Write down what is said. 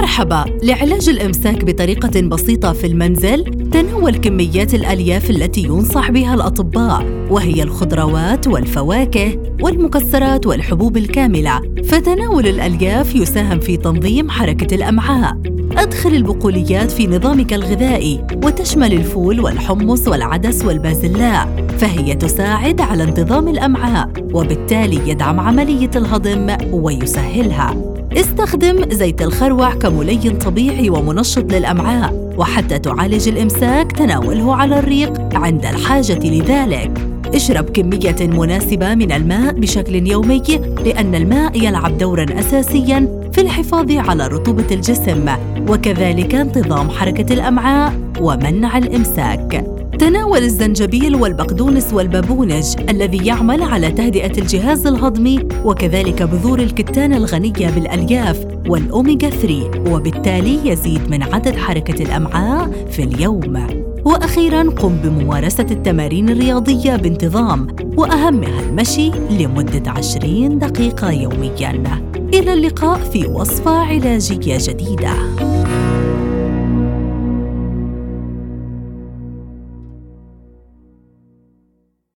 مرحبا لعلاج الإمساك بطريقة بسيطة في المنزل تناول كميات الألياف التي ينصح بها الأطباء وهي الخضروات والفواكه والمكسرات والحبوب الكاملة. فتناول الألياف يساهم في تنظيم حركة الأمعاء. أدخل البقوليات في نظامك الغذائي وتشمل الفول والحمص والعدس والبازلاء فهي تساعد على انتظام الأمعاء وبالتالي يدعم عملية الهضم ويسهلها. استخدم زيت الخروع كملين طبيعي ومنشط للأمعاء وحتى تعالج الإمساك تناوله على الريق عند الحاجة لذلك. اشرب كمية مناسبة من الماء بشكل يومي لأن الماء يلعب دورا أساسيا في الحفاظ على رطوبة الجسم وكذلك انتظام حركة الأمعاء ومنع الإمساك. تناول الزنجبيل والبقدونس والبابونج الذي يعمل على تهدئة الجهاز الهضمي وكذلك بذور الكتان الغنية بالألياف والأوميغا 3 وبالتالي يزيد من عدد حركة الأمعاء في اليوم. وأخيرا قم بممارسة التمارين الرياضية بانتظام وأهمها المشي لمدة 20 دقيقة يوميا. إلى اللقاء في وصفة علاجية جديدة.